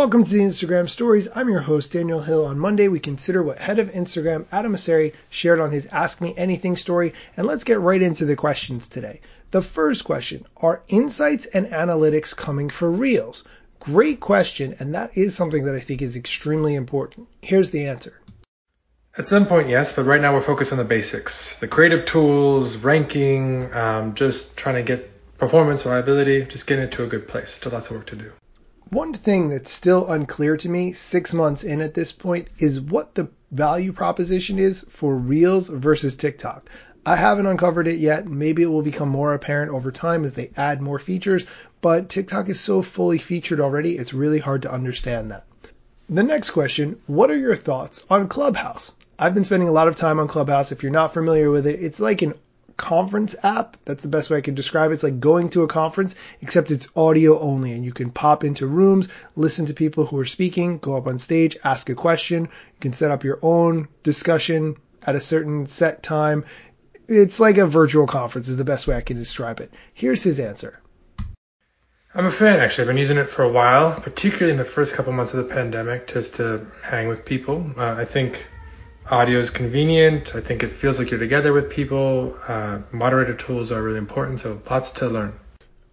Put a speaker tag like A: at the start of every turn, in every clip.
A: Welcome to the Instagram Stories. I'm your host, Daniel Hill. On Monday, we consider what head of Instagram Adam Mosseri shared on his Ask Me Anything story, and let's get right into the questions today. The first question Are insights and analytics coming for Reels? Great question, and that is something that I think is extremely important. Here's the answer.
B: At some point, yes, but right now we're focused on the basics the creative tools, ranking, um, just trying to get performance, reliability, just getting it to a good place. Still lots of work to do.
A: One thing that's still unclear to me, six months in at this point, is what the value proposition is for Reels versus TikTok. I haven't uncovered it yet. Maybe it will become more apparent over time as they add more features, but TikTok is so fully featured already, it's really hard to understand that. The next question What are your thoughts on Clubhouse? I've been spending a lot of time on Clubhouse. If you're not familiar with it, it's like an conference app. That's the best way I can describe it. It's like going to a conference, except it's audio only, and you can pop into rooms, listen to people who are speaking, go up on stage, ask a question. You can set up your own discussion at a certain set time. It's like a virtual conference, is the best way I can describe it. Here's his answer.
B: I'm a fan actually. I've been using it for a while, particularly in the first couple months of the pandemic, just to hang with people. Uh, I think Audio is convenient. I think it feels like you're together with people. Uh, moderator tools are really important, so lots to learn.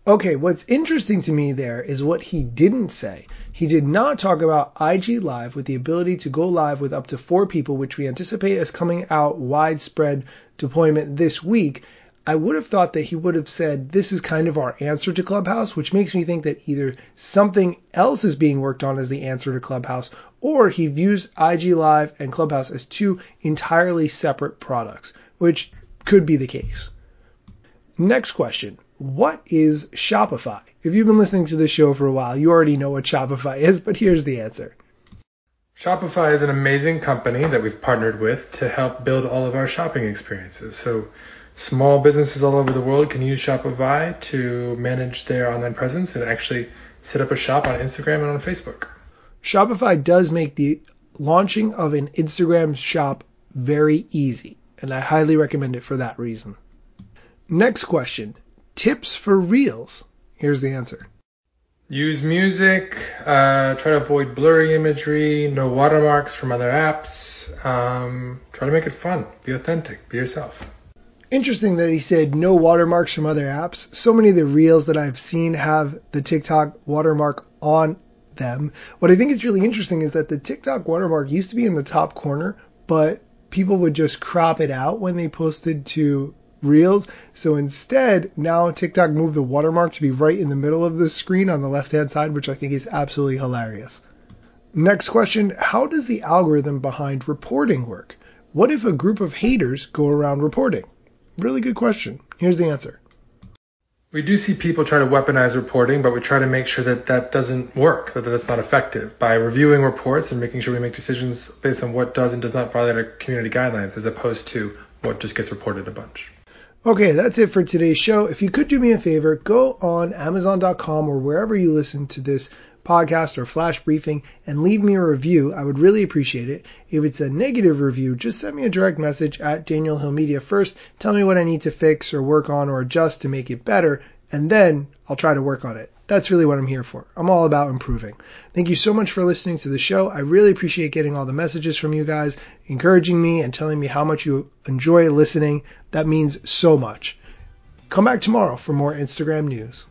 A: Okay, what's interesting to me there is what he didn't say. He did not talk about IG Live with the ability to go live with up to four people, which we anticipate as coming out widespread deployment this week. I would have thought that he would have said this is kind of our answer to Clubhouse, which makes me think that either something else is being worked on as the answer to Clubhouse, or he views IG Live and Clubhouse as two entirely separate products, which could be the case. Next question. What is Shopify? If you've been listening to this show for a while, you already know what Shopify is, but here's the answer.
B: Shopify is an amazing company that we've partnered with to help build all of our shopping experiences. So small businesses all over the world can use Shopify to manage their online presence and actually set up a shop on Instagram and on Facebook.
A: Shopify does make the launching of an Instagram shop very easy, and I highly recommend it for that reason. Next question Tips for Reels. Here's the answer.
B: Use music, uh, try to avoid blurry imagery, no watermarks from other apps. Um, try to make it fun. Be authentic. Be yourself.
A: Interesting that he said no watermarks from other apps. So many of the reels that I've seen have the TikTok watermark on them. What I think is really interesting is that the TikTok watermark used to be in the top corner, but people would just crop it out when they posted to Reels. So instead, now TikTok moved the watermark to be right in the middle of the screen on the left hand side, which I think is absolutely hilarious. Next question How does the algorithm behind reporting work? What if a group of haters go around reporting? Really good question. Here's the answer.
B: We do see people try to weaponize reporting, but we try to make sure that that doesn't work, that that's not effective by reviewing reports and making sure we make decisions based on what does and does not violate our community guidelines as opposed to what just gets reported a bunch.
A: Okay, that's it for today's show. If you could do me a favor, go on Amazon.com or wherever you listen to this podcast or flash briefing and leave me a review. I would really appreciate it. If it's a negative review, just send me a direct message at Daniel Hill Media first. Tell me what I need to fix or work on or adjust to make it better, and then I'll try to work on it. That's really what I'm here for. I'm all about improving. Thank you so much for listening to the show. I really appreciate getting all the messages from you guys, encouraging me and telling me how much you enjoy listening. That means so much. Come back tomorrow for more Instagram news.